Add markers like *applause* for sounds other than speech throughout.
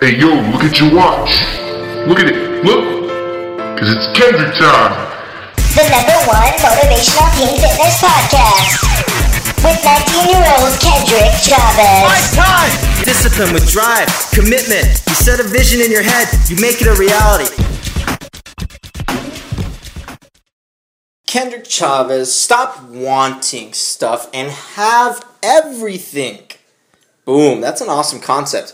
Hey yo, look at your watch. Look at it. Look. Cause it's Kendrick time. The number one motivational team fitness podcast. With 19 year old Kendrick Chavez. time! Discipline with drive, commitment. You set a vision in your head, you make it a reality. Kendrick Chavez, stop wanting stuff and have everything. Boom, that's an awesome concept.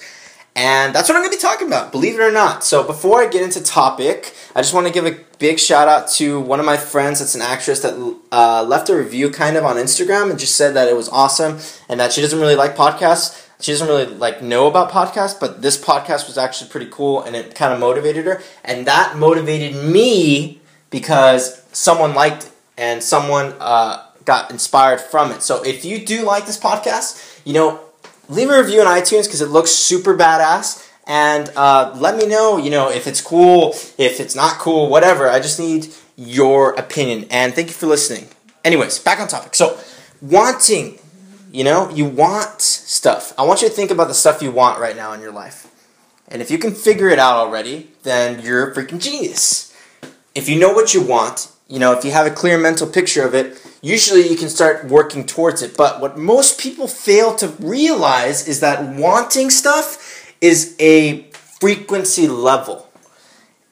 And that's what I'm going to be talking about, believe it or not. So before I get into topic, I just want to give a big shout out to one of my friends that's an actress that uh, left a review kind of on Instagram and just said that it was awesome and that she doesn't really like podcasts. She doesn't really like know about podcasts, but this podcast was actually pretty cool and it kind of motivated her. And that motivated me because someone liked it and someone uh, got inspired from it. So if you do like this podcast, you know, leave a review on iTunes because it looks super badass. And uh, let me know, you know, if it's cool, if it's not cool, whatever. I just need your opinion. And thank you for listening. Anyways, back on topic. So, wanting, you know, you want stuff. I want you to think about the stuff you want right now in your life. And if you can figure it out already, then you're a freaking genius. If you know what you want, you know, if you have a clear mental picture of it, usually you can start working towards it. But what most people fail to realize is that wanting stuff is a frequency level.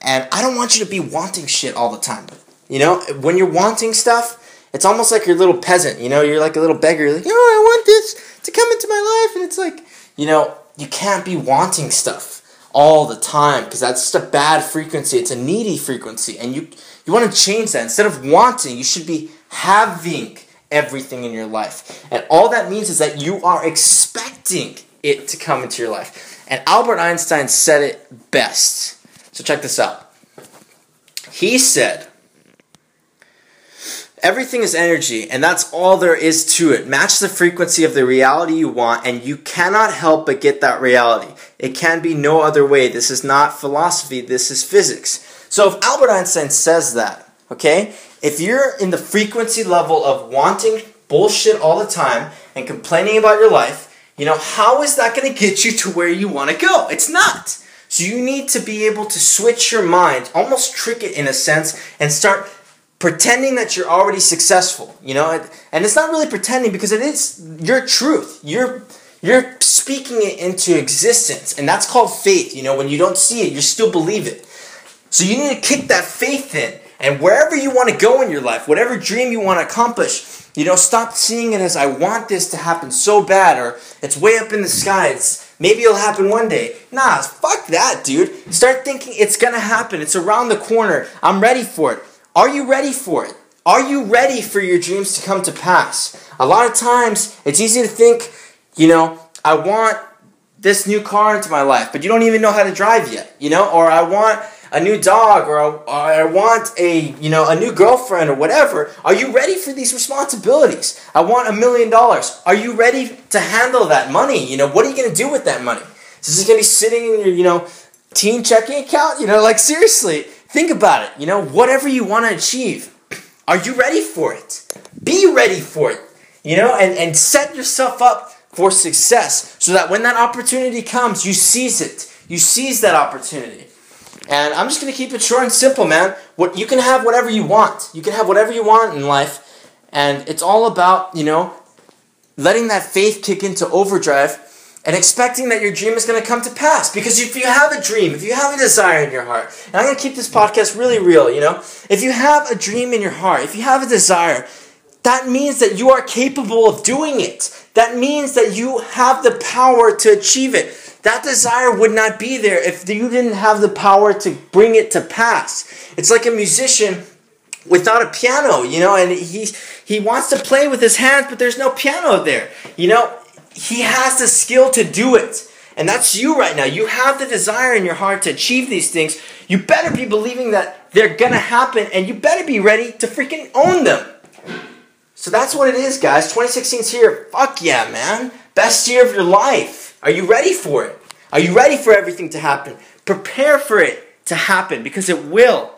And I don't want you to be wanting shit all the time. You know, when you're wanting stuff, it's almost like you're a little peasant. You know, you're like a little beggar. You're like, oh, I want this to come into my life. And it's like, you know, you can't be wanting stuff all the time because that's just a bad frequency. It's a needy frequency. And you, you want to change that. Instead of wanting, you should be having everything in your life. And all that means is that you are expecting it to come into your life. And Albert Einstein said it best. So check this out. He said, Everything is energy, and that's all there is to it. Match the frequency of the reality you want, and you cannot help but get that reality. It can be no other way. This is not philosophy, this is physics. So if Albert Einstein says that, okay, if you're in the frequency level of wanting bullshit all the time and complaining about your life, you know, how is that going to get you to where you want to go? It's not. So you need to be able to switch your mind, almost trick it in a sense, and start pretending that you're already successful, you know, and it's not really pretending because it is your truth. You're you're speaking it into existence, and that's called faith. You know, when you don't see it, you still believe it. So you need to kick that faith in, and wherever you want to go in your life, whatever dream you want to accomplish, you know, stop seeing it as I want this to happen so bad, or it's way up in the sky. It's maybe it'll happen one day. Nah, fuck that, dude. Start thinking it's gonna happen. It's around the corner. I'm ready for it. Are you ready for it? Are you ready for your dreams to come to pass? A lot of times, it's easy to think, you know, I want this new car into my life, but you don't even know how to drive yet, you know, or I want a new dog or, or I want a, you know, a new girlfriend or whatever. Are you ready for these responsibilities? I want a million dollars. Are you ready to handle that money? You know, what are you going to do with that money? Is this going to be sitting in your, you know, teen checking account? You know, like seriously, think about it. You know, whatever you want to achieve, *clears throat* are you ready for it? Be ready for it. You know, and, and set yourself up for success so that when that opportunity comes, you seize it. You seize that opportunity. And I'm just going to keep it short and simple, man. What you can have whatever you want. You can have whatever you want in life, and it's all about, you know, letting that faith kick into overdrive and expecting that your dream is going to come to pass. Because if you have a dream, if you have a desire in your heart, and I'm going to keep this podcast really real, you know, if you have a dream in your heart, if you have a desire, that means that you are capable of doing it. That means that you have the power to achieve it. That desire would not be there if you didn't have the power to bring it to pass. It's like a musician without a piano, you know, and he he wants to play with his hands, but there's no piano there. You know, he has the skill to do it. And that's you right now. You have the desire in your heart to achieve these things. You better be believing that they're gonna happen, and you better be ready to freaking own them. So that's what it is, guys. 2016's here. Fuck yeah, man. Best year of your life. Are you ready for it? Are you ready for everything to happen? Prepare for it to happen because it will.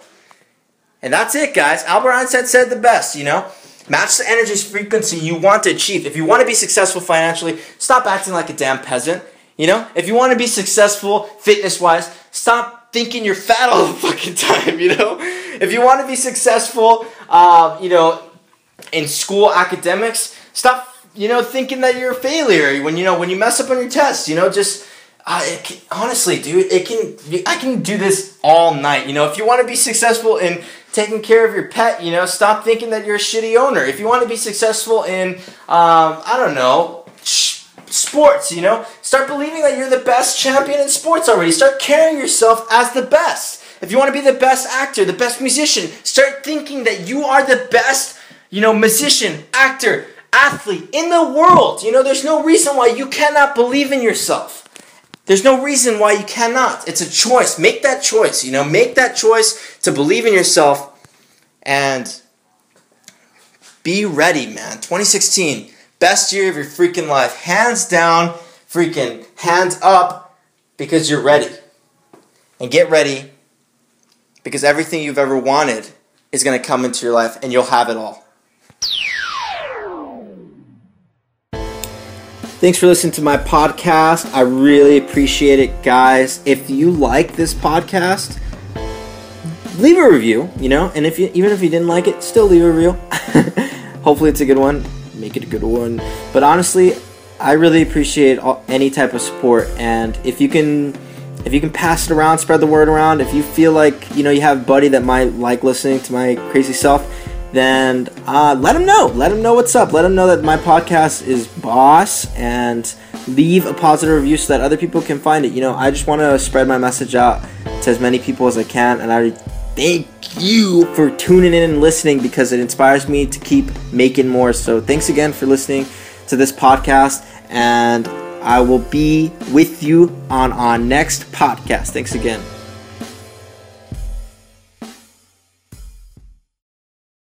And that's it, guys. Albert Einstein said the best, you know? Match the energy frequency you want to achieve. If you want to be successful financially, stop acting like a damn peasant. You know, if you want to be successful fitness wise, stop thinking you're fat all the *laughs* fucking time. You know, if you want to be successful, uh, you know, in school academics, stop you know thinking that you're a failure when you know when you mess up on your test. You know, just can, honestly, dude, it can. I can do this all night. You know, if you want to be successful in taking care of your pet, you know, stop thinking that you're a shitty owner. If you want to be successful in, um, I don't know, sports, you know, start believing that you're the best champion in sports already. Start carrying yourself as the best. If you want to be the best actor, the best musician, start thinking that you are the best, you know, musician, actor, athlete in the world. You know, there's no reason why you cannot believe in yourself. There's no reason why you cannot. It's a choice. Make that choice. You know, make that choice to believe in yourself and be ready, man. 2016, best year of your freaking life. Hands down, freaking hands up because you're ready. And get ready because everything you've ever wanted is going to come into your life and you'll have it all. Thanks for listening to my podcast. I really appreciate it, guys. If you like this podcast, leave a review, you know, and if you even if you didn't like it, still leave a review. *laughs* Hopefully it's a good one. Make it a good one. But honestly, I really appreciate all, any type of support and if you can if you can pass it around, spread the word around, if you feel like, you know, you have a buddy that might like listening to my crazy self, then uh, let them know. Let them know what's up. Let them know that my podcast is boss and leave a positive review so that other people can find it. You know, I just want to spread my message out to as many people as I can, and I thank you for tuning in and listening because it inspires me to keep making more. So, thanks again for listening to this podcast, and I will be with you on our next podcast. Thanks again.